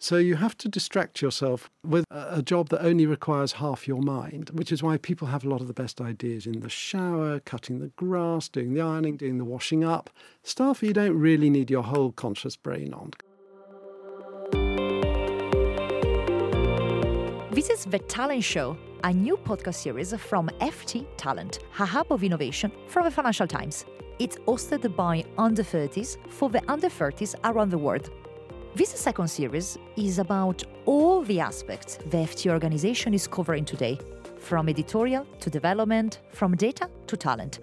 So you have to distract yourself with a job that only requires half your mind, which is why people have a lot of the best ideas in the shower, cutting the grass, doing the ironing, doing the washing up, stuff you don't really need your whole conscious brain on. This is The Talent Show, a new podcast series from FT Talent, a hub of innovation from the Financial Times. It's hosted by under 30s for the under 30s around the world. This second series is about all the aspects the FT organization is covering today, from editorial to development, from data to talent.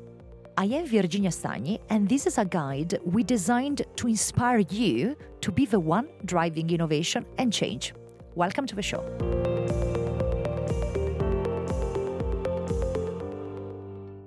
I am Virginia Stagni, and this is a guide we designed to inspire you to be the one driving innovation and change. Welcome to the show.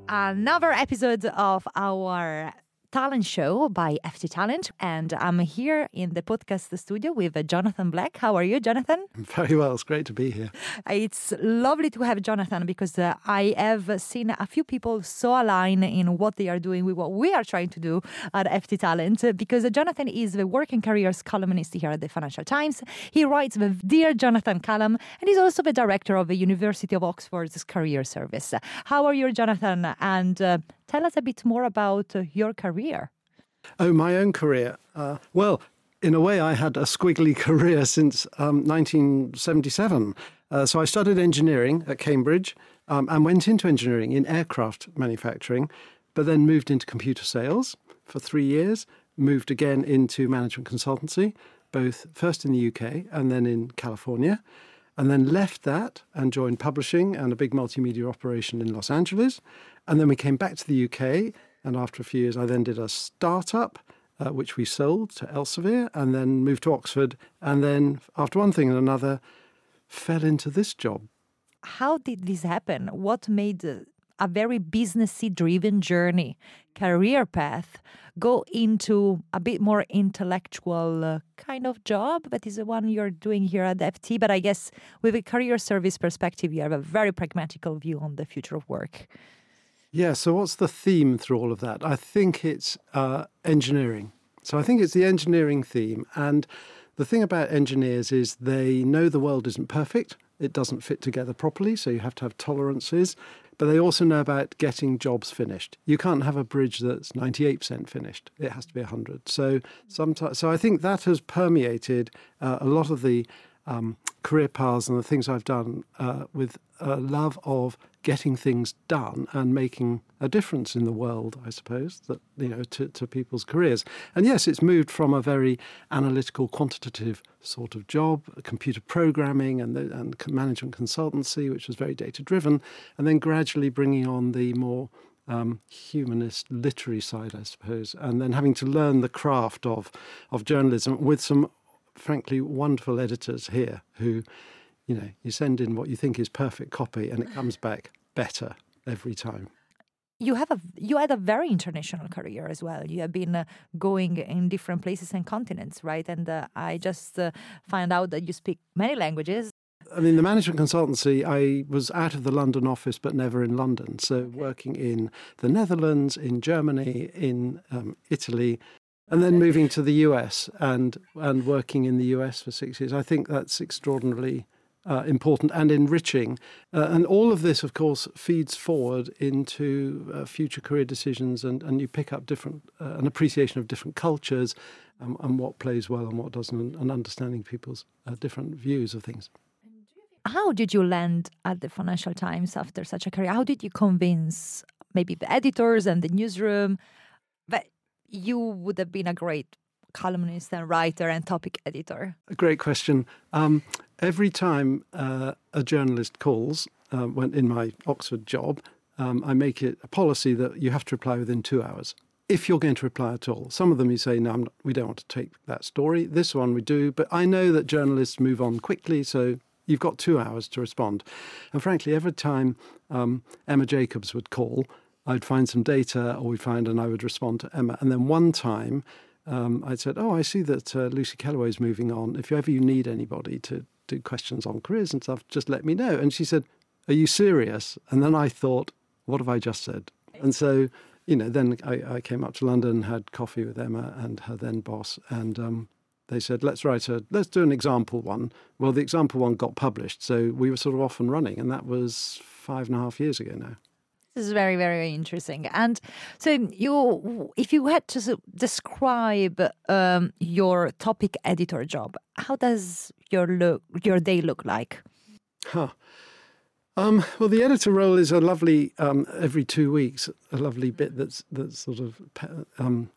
Another episode of our talent show by FT Talent. And I'm here in the podcast studio with uh, Jonathan Black. How are you, Jonathan? Very well. It's great to be here. It's lovely to have Jonathan because uh, I have seen a few people so aligned in what they are doing with what we are trying to do at FT Talent. Because Jonathan is the working careers columnist here at the Financial Times. He writes the Dear Jonathan column and he's also the director of the University of Oxford's Career Service. How are you, Jonathan? And uh, Tell us a bit more about uh, your career. Oh, my own career. Uh, well, in a way, I had a squiggly career since um, 1977. Uh, so I studied engineering at Cambridge um, and went into engineering in aircraft manufacturing, but then moved into computer sales for three years, moved again into management consultancy, both first in the UK and then in California, and then left that and joined publishing and a big multimedia operation in Los Angeles, and then we came back to the UK, and after a few years, I then did a startup. Uh, which we sold to Elsevier and then moved to Oxford. And then, after one thing and another, fell into this job. How did this happen? What made a very businessy driven journey, career path, go into a bit more intellectual uh, kind of job that is the one you're doing here at FT. But I guess with a career service perspective, you have a very pragmatical view on the future of work. Yeah, so what's the theme through all of that? I think it's uh, engineering. So I think it's the engineering theme. And the thing about engineers is they know the world isn't perfect, it doesn't fit together properly, so you have to have tolerances. But they also know about getting jobs finished. You can't have a bridge that's 98% finished. It has to be 100. So sometimes, so I think that has permeated uh, a lot of the um, career paths and the things I've done uh, with a love of getting things done and making a difference in the world, I suppose, that you know, to, to people's careers. And yes, it's moved from a very analytical, quantitative sort of job, computer programming and, the, and management consultancy, which was very data driven, and then gradually bringing on the more um, humanist literary side, I suppose, and then having to learn the craft of of journalism with some frankly wonderful editors here who, you know, you send in what you think is perfect copy and it comes back better every time. You have a you had a very international career as well. You have been uh, going in different places and continents, right? And uh, I just uh, find out that you speak many languages. I mean, the management consultancy, I was out of the London office, but never in London. So, working in the Netherlands, in Germany, in um, Italy, and then moving to the US and and working in the US for six years. I think that's extraordinarily uh, important and enriching. Uh, and all of this, of course, feeds forward into uh, future career decisions, and, and you pick up different uh, an appreciation of different cultures um, and what plays well and what doesn't, and understanding people's uh, different views of things. How did you land at the Financial Times after such a career? How did you convince maybe the editors and the newsroom you would have been a great columnist and writer and topic editor? A great question. Um, every time uh, a journalist calls, uh, when in my Oxford job, um, I make it a policy that you have to reply within two hours. If you're going to reply at all, some of them you say, no, not, we don't want to take that story. This one we do, but I know that journalists move on quickly, so you've got two hours to respond. And frankly, every time um, Emma Jacobs would call, I'd find some data or we'd find and I would respond to Emma. And then one time um, I said, Oh, I see that uh, Lucy is moving on. If ever you need anybody to do questions on careers and stuff, just let me know. And she said, Are you serious? And then I thought, What have I just said? And so, you know, then I, I came up to London, had coffee with Emma and her then boss, and um, they said, let's write a, let's do an example one. Well, the example one got published, so we were sort of off and running, and that was five and a half years ago now. This is very, very interesting. And so, you, if you had to describe um, your topic editor job, how does your look, your day look like? Huh. Um, well, the editor role is a lovely um, every two weeks, a lovely bit that's that's sort of um,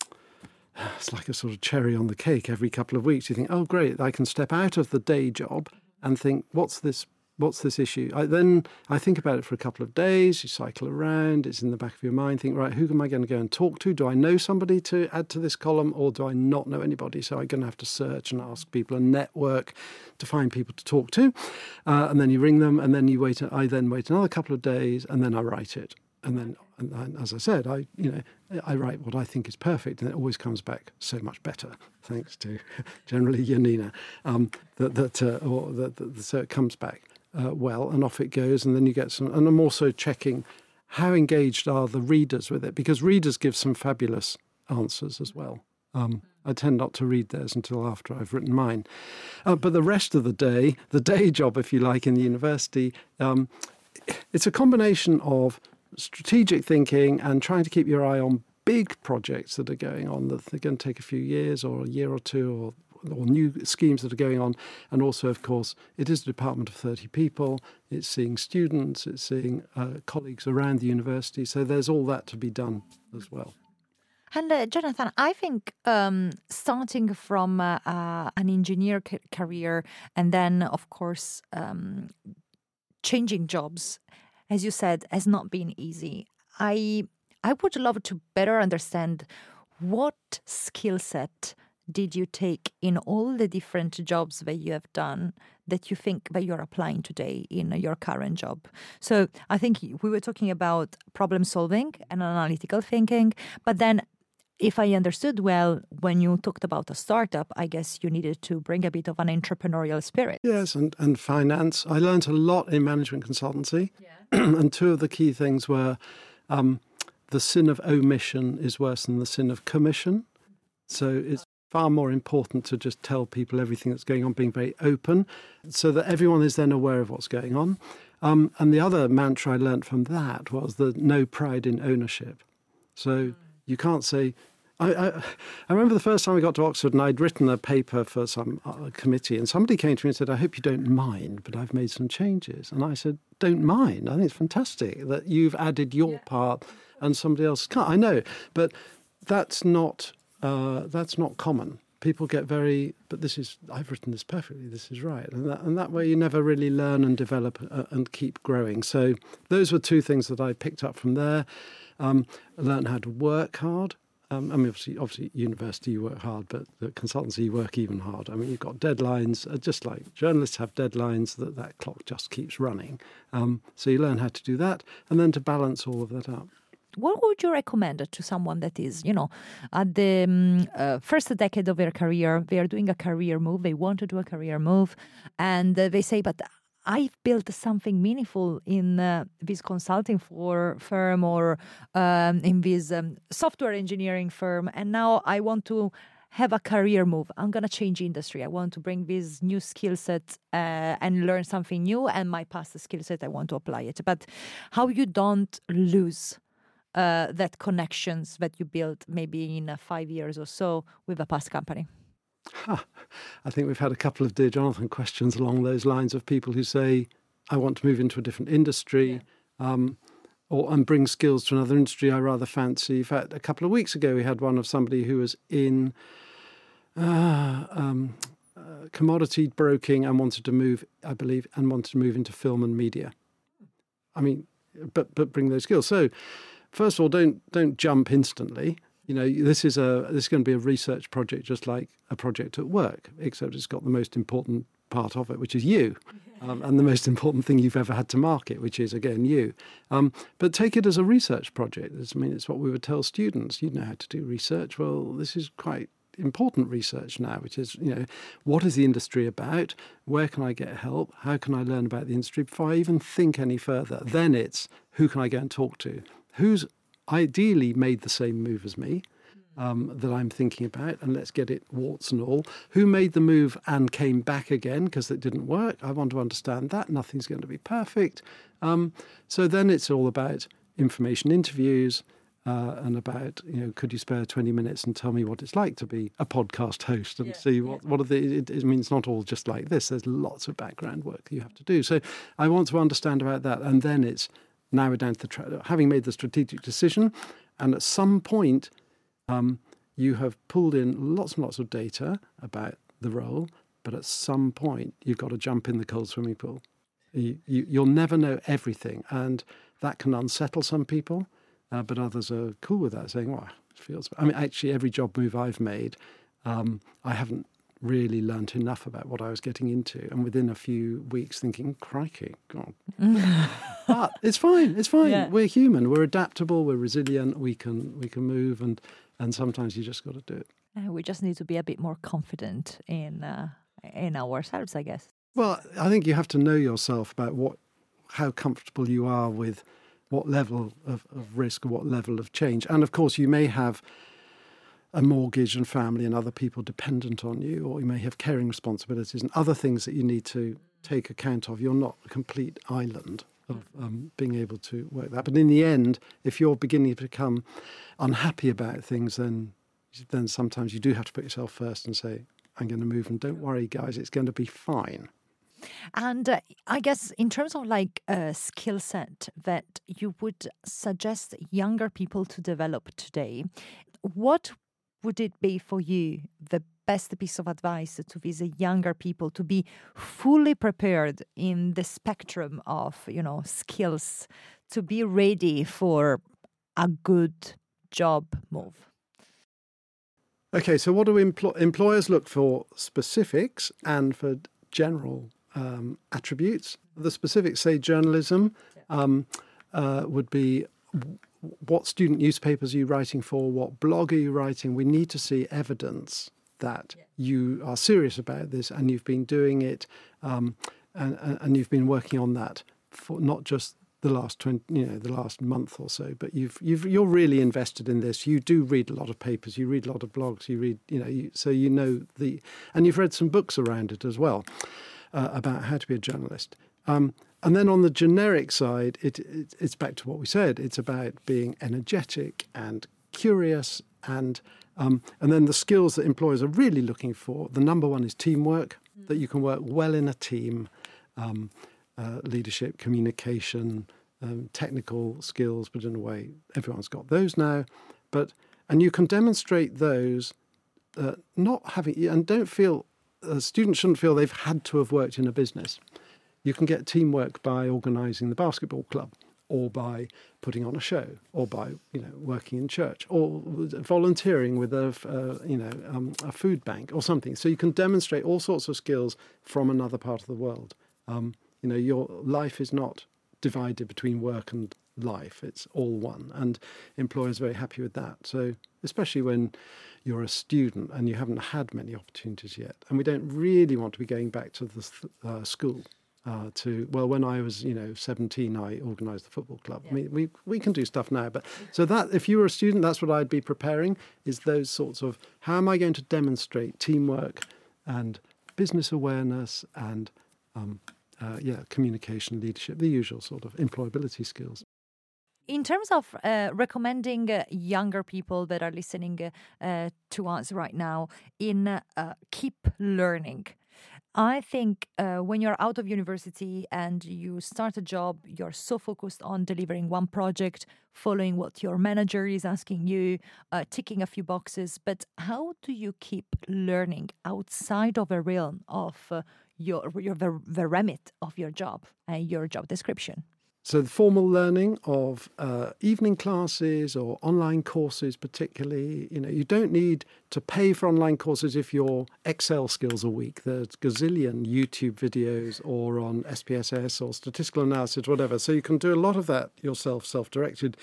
it's like a sort of cherry on the cake. Every couple of weeks, you think, oh, great, I can step out of the day job and think, what's this what's this issue? I, then I think about it for a couple of days. You cycle around. It's in the back of your mind. Think, right, who am I going to go and talk to? Do I know somebody to add to this column, or do I not know anybody? So I'm going to have to search and ask people and network to find people to talk to. Uh, and then you ring them, and then you wait. I then wait another couple of days, and then I write it. And then, and as I said, I you know I write what I think is perfect, and it always comes back so much better, thanks to generally Janina. Um, that that uh, or that, that so it comes back uh, well, and off it goes. And then you get some. And I'm also checking how engaged are the readers with it because readers give some fabulous answers as well. Um, I tend not to read theirs until after I've written mine. Uh, but the rest of the day, the day job, if you like, in the university, um, it's a combination of strategic thinking and trying to keep your eye on big projects that are going on that are going to take a few years or a year or two or or new schemes that are going on. And also, of course, it is a department of 30 people. It's seeing students, it's seeing uh, colleagues around the university. So there's all that to be done as well. And uh, Jonathan, I think um, starting from uh, uh an engineer ca- career and then, of course, um, changing jobs, as you said, has not been easy. I I would love to better understand what skill set did you take in all the different jobs that you have done that you think that you're applying today in your current job? So I think we were talking about problem solving and analytical thinking, but then if I understood well, when you talked about a startup, I guess you needed to bring a bit of an entrepreneurial spirit. Yes, and, and finance. I learned a lot in management consultancy. Yeah. and two of the key things were um, the sin of omission is worse than the sin of commission. So it's far more important to just tell people everything that's going on, being very open, so that everyone is then aware of what's going on. Um, and the other mantra I learnt from that was the no pride in ownership. So you can't say, I, I, I, remember the first time I got to Oxford and I'd written a paper for some uh, committee, and somebody came to me and said, I hope you don't mind, but I've made some changes. And I said, Don't mind. I think it's fantastic that you've added your yeah. part and somebody else can't. I know, but that's not uh, that's not common. People get very, but this is, I've written this perfectly, this is right. And that, and that way you never really learn and develop uh, and keep growing. So those were two things that I picked up from there. Um, how to work hard. Um, I mean, obviously, obviously, university you work hard, but the consultancy you work even harder. I mean, you've got deadlines, uh, just like journalists have deadlines. That that clock just keeps running. Um, so you learn how to do that, and then to balance all of that up what would you recommend to someone that is, you know, at the um, uh, first decade of their career, they are doing a career move, they want to do a career move, and uh, they say, but I've built something meaningful in uh, this consulting for firm or um, in this um, software engineering firm, and now I want to have a career move. I'm gonna change industry. I want to bring this new skill set uh, and learn something new, and my past skill set I want to apply it. But how you don't lose uh, that connections that you built maybe in uh, five years or so with a past company? Huh. I think we've had a couple of Dear Jonathan questions along those lines of people who say, I want to move into a different industry. Yeah. Um, or and bring skills to another industry I rather fancy. In fact, a couple of weeks ago, we had one of somebody who was in uh, um, uh, commodity broking and wanted to move, I believe, and wanted to move into film and media. I mean, but but bring those skills. So first of all, don't don't jump instantly. You know, this is a this is going to be a research project, just like a project at work, except it's got the most important part of it, which is you, um, and the most important thing you've ever had to market, which is again you. Um, but take it as a research project. I mean, it's what we would tell students. You know how to do research. Well, this is quite important research now, which is, you know, what is the industry about? Where can I get help? How can I learn about the industry before I even think any further? Then it's who can I go and talk to? Who's ideally made the same move as me, um, that I'm thinking about, and let's get it warts and all. Who made the move and came back again because it didn't work? I want to understand that. Nothing's going to be perfect. Um, so then it's all about information interviews. Uh, and about you know, could you spare twenty minutes and tell me what it's like to be a podcast host and yeah, see what yeah. what are the? It, it, means not all just like this. There's lots of background work you have to do. So I want to understand about that, and then it's now we're down to the tra- having made the strategic decision, and at some point um, you have pulled in lots and lots of data about the role, but at some point you've got to jump in the cold swimming pool. You, you, you'll never know everything, and that can unsettle some people, uh, but others are cool with that, saying, "Well, it feels." I mean, actually, every job move I've made, um, I haven't really learnt enough about what I was getting into, and within a few weeks, thinking, "Crikey, God!" but it's fine. It's fine. Yeah. We're human. We're adaptable. We're resilient. We can we can move, and and sometimes you just got to do it. Uh, we just need to be a bit more confident in uh, in ourselves, I guess. Well, I think you have to know yourself about what how comfortable you are with what level of, of risk what level of change. And of course, you may have a mortgage and family and other people dependent on you, or you may have caring responsibilities and other things that you need to take account of. You're not a complete island of um, being able to work that. But in the end, if you're beginning to become unhappy about things, then then sometimes you do have to put yourself first and say, "I'm going to move," and don't worry, guys, it's going to be fine. And uh, I guess in terms of like a skill set that you would suggest younger people to develop today, what would it be for you the best piece of advice to these younger people to be fully prepared in the spectrum of you know skills to be ready for a good job move? Okay so what do empl- employers look for specifics and for general um, attributes? The specifics say journalism um, uh, would be what student newspapers are you writing for? What blog are you writing? We need to see evidence that you are serious about this and you've been doing it um, and, and you've been working on that for not just the last 20 you know the last month or so but you've you've you're really invested in this. You do read a lot of papers. You read a lot of blogs. You read you know you, so you know the and you've read some books around it as well uh, about how to be a journalist. Um, and then on the generic side, it, it, it's back to what we said. It's about being energetic and curious, and um, and then the skills that employers are really looking for. The number one is teamwork. Mm. That you can work well in a team, um, uh, leadership, communication, um, technical skills. But in a way, everyone's got those now. But and you can demonstrate those, uh, not having and don't feel. Uh, students shouldn't feel they've had to have worked in a business. You can get teamwork by organising the basketball club, or by putting on a show, or by you know working in church, or volunteering with a uh, you know um, a food bank or something. So you can demonstrate all sorts of skills from another part of the world. Um, you know, your life is not divided between work and life; it's all one, and employers are very happy with that. So especially when you're a student and you haven't had many opportunities yet, and we don't really want to be going back to the uh, school uh, to well when I was you know 17 I organised the football club yeah. I mean we we can do stuff now but so that if you were a student that's what I'd be preparing is those sorts of how am I going to demonstrate teamwork and business awareness and um, uh, yeah communication leadership the usual sort of employability skills in terms of uh, recommending uh, younger people that are listening uh, to us right now in uh, keep learning I think uh, when you're out of university and you start a job, you're so focused on delivering one project, following what your manager is asking you, uh, ticking a few boxes. But how do you keep learning outside of a realm of uh, your, your the, the remit of your job and your job description? So, the formal learning of uh, evening classes or online courses, particularly, you know, you don't need to pay for online courses if your Excel skills are weak. There's gazillion YouTube videos or on SPSS or statistical analysis, whatever. So, you can do a lot of that yourself, self directed.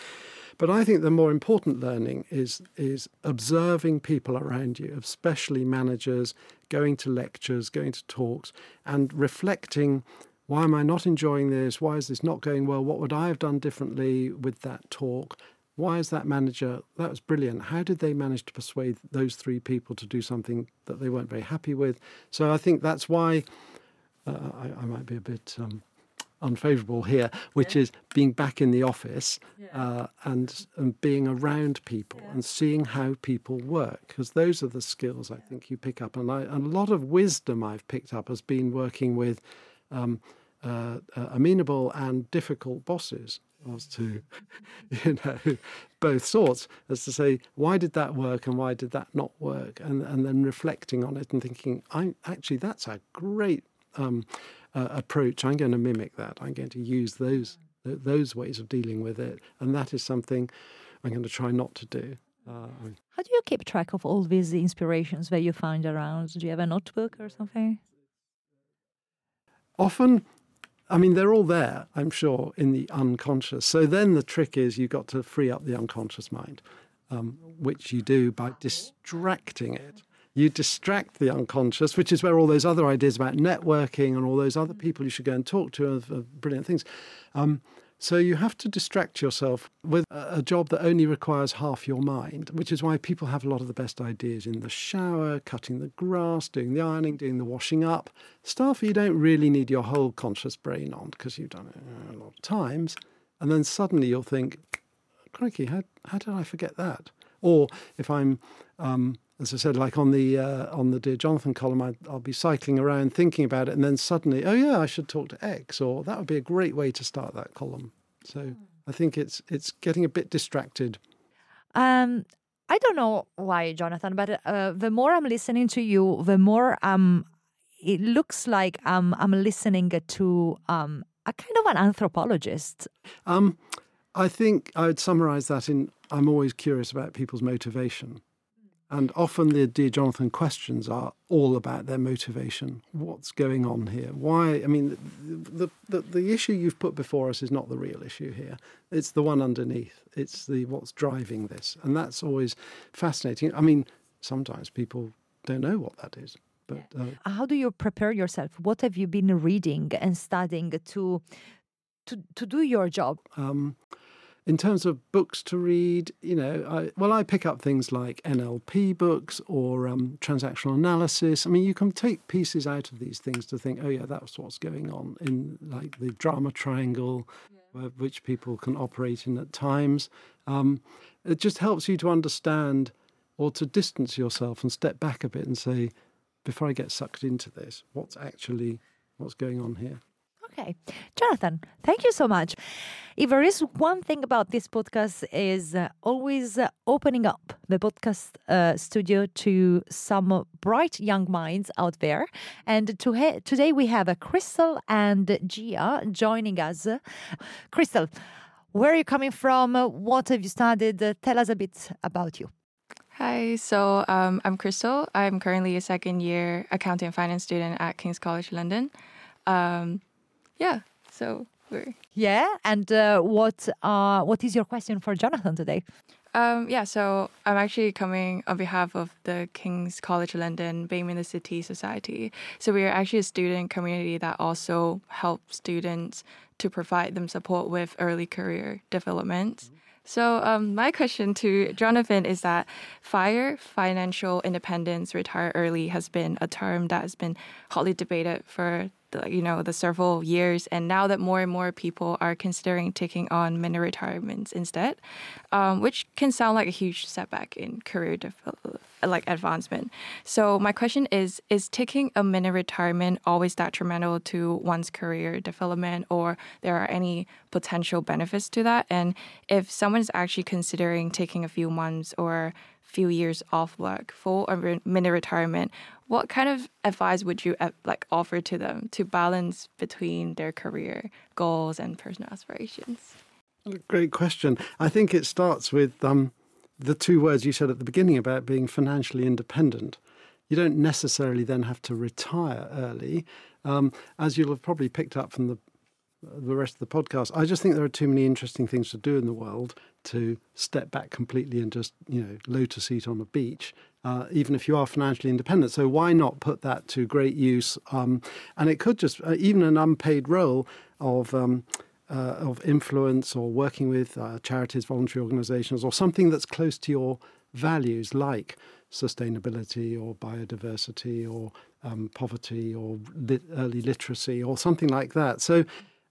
But I think the more important learning is, is observing people around you, especially managers, going to lectures, going to talks, and reflecting why am I not enjoying this? Why is this not going well? What would I have done differently with that talk? why is that manager? That was brilliant. How did they manage to persuade those three people to do something that they weren't very happy with? So I think that's why uh, I, I, might be a bit um, unfavourable here, which yeah. is being back in the office yeah. uh, and and being around people yeah. and seeing how people work, because those are the skills I think you pick up. And, I, and a lot of wisdom I've picked up has been working with. Um, uh, uh, amenable and difficult bosses as to you know both sorts as to say why did that work and why did that not work? And and then reflecting on it and thinking I actually that's a great um, uh, approach. I'm going to mimic that. I'm going to use those those ways of dealing with it. And that is something I'm going to try not to do. Uh, how do you keep track of all these inspirations that you find around? Do you have a notebook or something? Often I mean, they're all there, I'm sure, in the unconscious. So then the trick is you've got to free up the unconscious mind, um, which you do by distracting it. You distract the unconscious, which is where all those other ideas about networking and all those other people you should go and talk to are, are brilliant things. Um, so you have to distract yourself with a job that only requires half your mind, which is why people have a lot of the best ideas in the shower, cutting the grass, doing the ironing, doing the washing up. Stuff you don't really need your whole conscious brain on because you've done it a lot of times. And then suddenly you'll think, crikey, how, how did I forget that? Or if I'm, um, as I said, like on the uh, on the Dear Jonathan column, I, will be cycling around thinking about it, and then suddenly, oh yeah, I should talk to X, or that would be a great way to start that column. So I think it's it's getting a bit distracted. Um, I don't know why, Jonathan, but uh, the more I'm listening to you, the more um, it looks like um, I'm listening to um, a kind of an anthropologist. Um, I think I would summarize that in I'm always curious about people's motivation. And often the Dear Jonathan questions are all about their motivation. What's going on here? Why? I mean, the, the, the issue you've put before us is not the real issue here. It's the one underneath. It's the what's driving this. And that's always fascinating. I mean, sometimes people don't know what that is. But uh, how do you prepare yourself? What have you been reading and studying to to to do your job? Um, in terms of books to read, you know, I, well, I pick up things like NLP books or um, transactional analysis. I mean, you can take pieces out of these things to think, oh yeah, that's what's going on in like the drama triangle, yeah. which people can operate in at times. Um, it just helps you to understand or to distance yourself and step back a bit and say, before I get sucked into this, what's actually what's going on here. Okay. Jonathan, thank you so much. If there is one thing about this podcast is uh, always uh, opening up the podcast uh, studio to some bright young minds out there. And to today we have a Crystal and Gia joining us. Crystal, where are you coming from? What have you studied? tell us a bit about you. Hi, so um, I'm Crystal. I'm currently a second year accounting and finance student at King's College London. Um, yeah, so we're yeah. And uh, what uh, what is your question for Jonathan today? Um, yeah, so I'm actually coming on behalf of the King's College London BAME in the City Society. So we are actually a student community that also helps students to provide them support with early career development. Mm-hmm. So um, my question to Jonathan is that FIRE, financial independence, retire early, has been a term that has been hotly debated for the, you know the several years and now that more and more people are considering taking on mini retirements instead um, which can sound like a huge setback in career like advancement. So my question is is taking a mini retirement always detrimental to one's career development or there are any potential benefits to that? And if someone's actually considering taking a few months or few years off work for a mini retirement, what kind of advice would you uh, like offer to them to balance between their career goals and personal aspirations? Great question. I think it starts with um, the two words you said at the beginning about being financially independent. You don't necessarily then have to retire early. Um, as you'll have probably picked up from the the rest of the podcast. I just think there are too many interesting things to do in the world to step back completely and just, you know, lotus seat on a beach, uh, even if you are financially independent. So why not put that to great use? Um, and it could just, uh, even an unpaid role of, um, uh, of influence or working with uh, charities, voluntary organizations, or something that's close to your values, like sustainability or biodiversity or um, poverty or early literacy or something like that. So,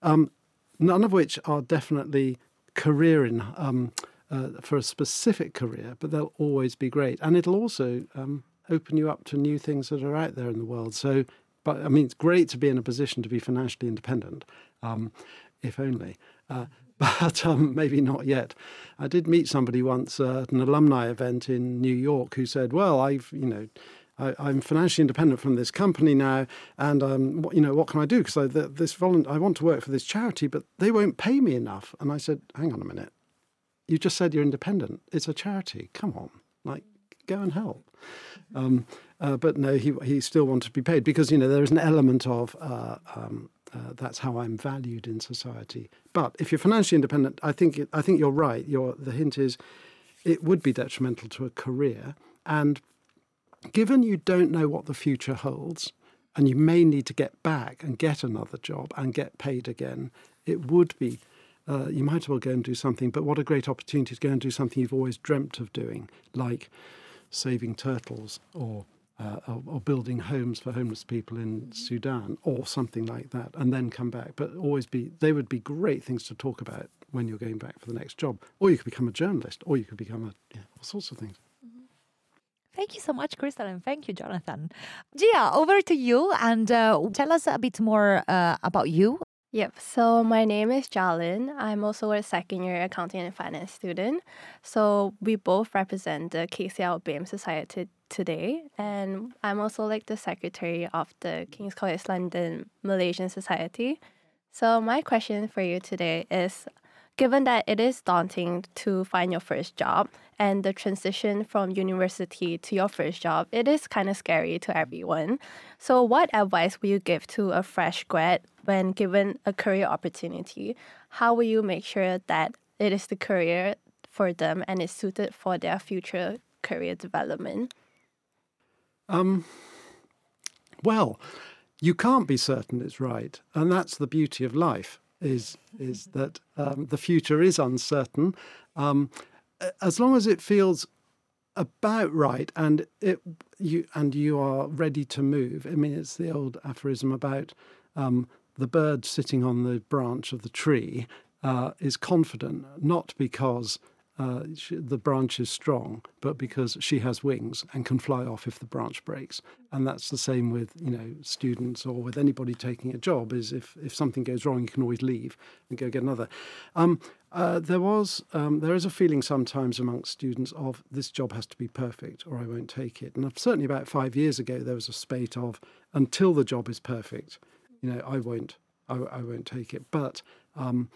um, none of which are definitely career in. Um, uh, for a specific career, but they'll always be great. And it'll also um, open you up to new things that are out there in the world. So, but I mean, it's great to be in a position to be financially independent, um, if only. Uh, but um, maybe not yet. I did meet somebody once uh, at an alumni event in New York who said, "Well, I've you know." I, am financially independent from this company now, and um, what, you know what can I do? Because this volunteer, I want to work for this charity, but they won't pay me enough. And I said, "Hang on a minute, you just said you're independent. It's a charity. Come on, like go and help." Um, uh, but no, he he still wanted to be paid because you know there is an element of uh, um, uh, that's how I'm valued in society. But if you're financially independent, I think I think you're right. Your the hint is it would be detrimental to a career, and given you don't know what the future holds, and you may need to get back and get another job and get paid again, it would be. Uh, you might as well go and do something, but what a great opportunity to go and do something you've always dreamt of doing, like saving turtles or uh, or, or, building homes for homeless people in Sudan or something like that, and then come back. But always be, they would be great things to talk about when you're going back for the next job. Or you could become a journalist, or you could become a, yeah, all sorts of things. Mm-hmm. Thank you so much, Crystal, and thank you, Jonathan. Gia, over to you and uh, tell us a bit more uh, about you. Yep, so my name is Jalin. I'm also a second year accounting and finance student. So we both represent the KCL BAME Society today. And I'm also like the secretary of the King's College London Malaysian Society. So my question for you today is given that it is daunting to find your first job and the transition from university to your first job, it is kind of scary to everyone. So what advice will you give to a fresh grad when given a career opportunity? How will you make sure that it is the career for them and is suited for their future career development? Um, well, you can't be certain it's right, and that's the beauty of life. Is is that um, the future is uncertain, um, as long as it feels about right and it you and you are ready to move. I mean, it's the old aphorism about um, the bird sitting on the branch of the tree uh, is confident, not because uh, she, the branch is strong, but because she has wings and can fly off if the branch breaks. And that's the same with you know students or with anybody taking a job. Is if if something goes wrong, you can always leave and go get another. Um, uh, there was um, there is a feeling sometimes amongst students of this job has to be perfect or I won't take it. And certainly about five years ago, there was a spate of until the job is perfect, you know, I won't I, I won't take it. But um,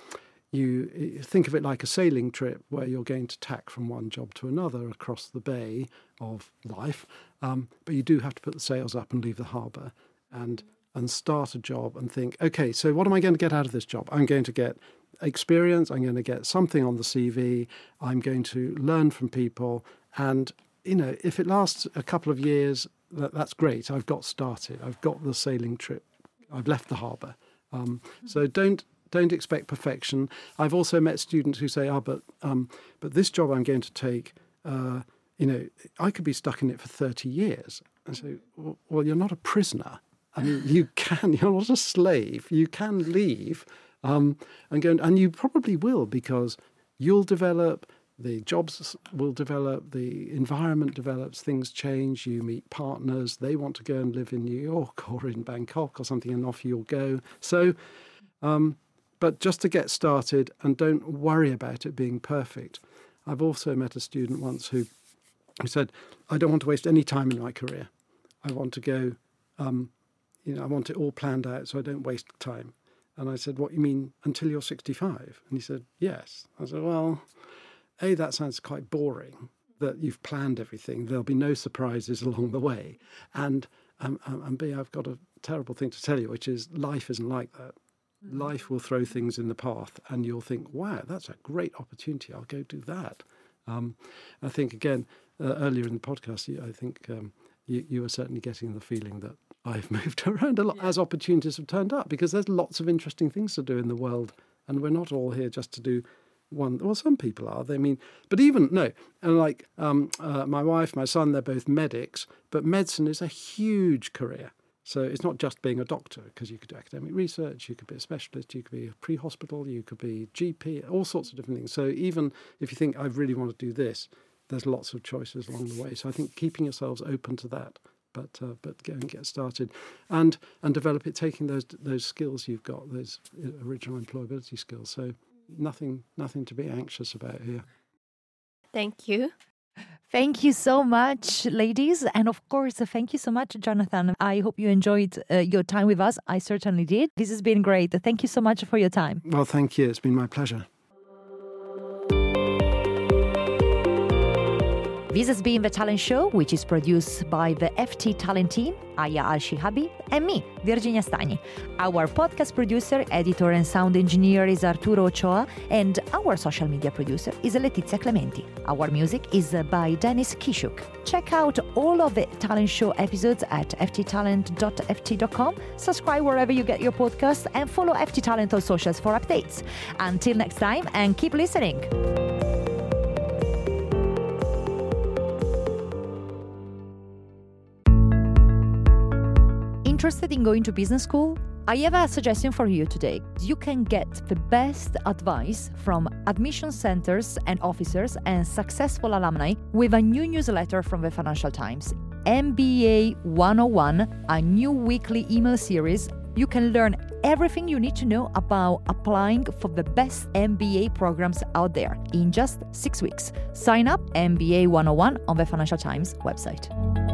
you think of it like a sailing trip where you're going to tack from one job to another across the bay of life, um, but you do have to put the sails up and leave the harbour and and start a job and think, okay, so what am I going to get out of this job? I'm going to get experience. I'm going to get something on the CV. I'm going to learn from people, and you know, if it lasts a couple of years, that, that's great. I've got started. I've got the sailing trip. I've left the harbour. Um, so don't don't expect perfection. I've also met students who say, "Ah, but um, but this job I'm going to take, uh, you know, I could be stuck in it for 30 years." And so, well, you're not a prisoner. I mean, you can. You're not a slave. You can leave um, and go, and you probably will because you'll develop. The jobs will develop, the environment develops, things change, you meet partners, they want to go and live in New York or in Bangkok or something, and off you'll go. So, um, but just to get started and don't worry about it being perfect. I've also met a student once who, who said, I don't want to waste any time in my career. I want to go, um, you know, I want it all planned out so I don't waste time. And I said, What you mean until you're 65? And he said, Yes. I said, Well, A, that sounds quite boring that you've planned everything. There'll be no surprises along the way. And, um, um and B, I've got a terrible thing to tell you, which is life isn't like that life will throw things in the path and you'll think, wow, that's a great opportunity. I'll go do that. Um, I think, again, uh, earlier in the podcast, I think um, you, you, were certainly getting the feeling that I've moved around a lot yeah. as opportunities have turned up because there's lots of interesting things to do in the world And we're not all here just to do one. Well, some people are. They mean, but even no, and like um, uh, my wife, my son, they're both medics. But medicine is a huge career. So it's not just being a doctor because you could do academic research, you could be a specialist, you could be a pre-hospital, you could be GP, all sorts of different things. So even if you think I really want to do this, there's lots of choices along the way. So I think keeping yourselves open to that, but uh, but go and get started, and and develop it, taking those those skills you've got, those original employability skills. So nothing nothing to be anxious about here. Thank you. Thank you so much, ladies. And of course, thank you so much, Jonathan. I hope you enjoyed uh, your time with us. I certainly did. This has been great. Thank you so much for your time. Well, thank you. It's been my pleasure. This has been The Talent Show, which is produced by the FT Talent team, Aya Al Shihabi, and me, Virginia Stagni. Our podcast producer, editor, and sound engineer is Arturo Ochoa, and our social media producer is Letizia Clementi. Our music is by Dennis Kishuk. Check out all of the Talent Show episodes at fttalent.ft.com, subscribe wherever you get your podcasts, and follow FT Talent on socials for updates. Until next time, and keep listening. Interested in going to business school? I have a suggestion for you today. You can get the best advice from admission centers and officers and successful alumni with a new newsletter from the Financial Times. MBA 101, a new weekly email series. You can learn everything you need to know about applying for the best MBA programs out there in just six weeks. Sign up MBA 101 on the Financial Times website.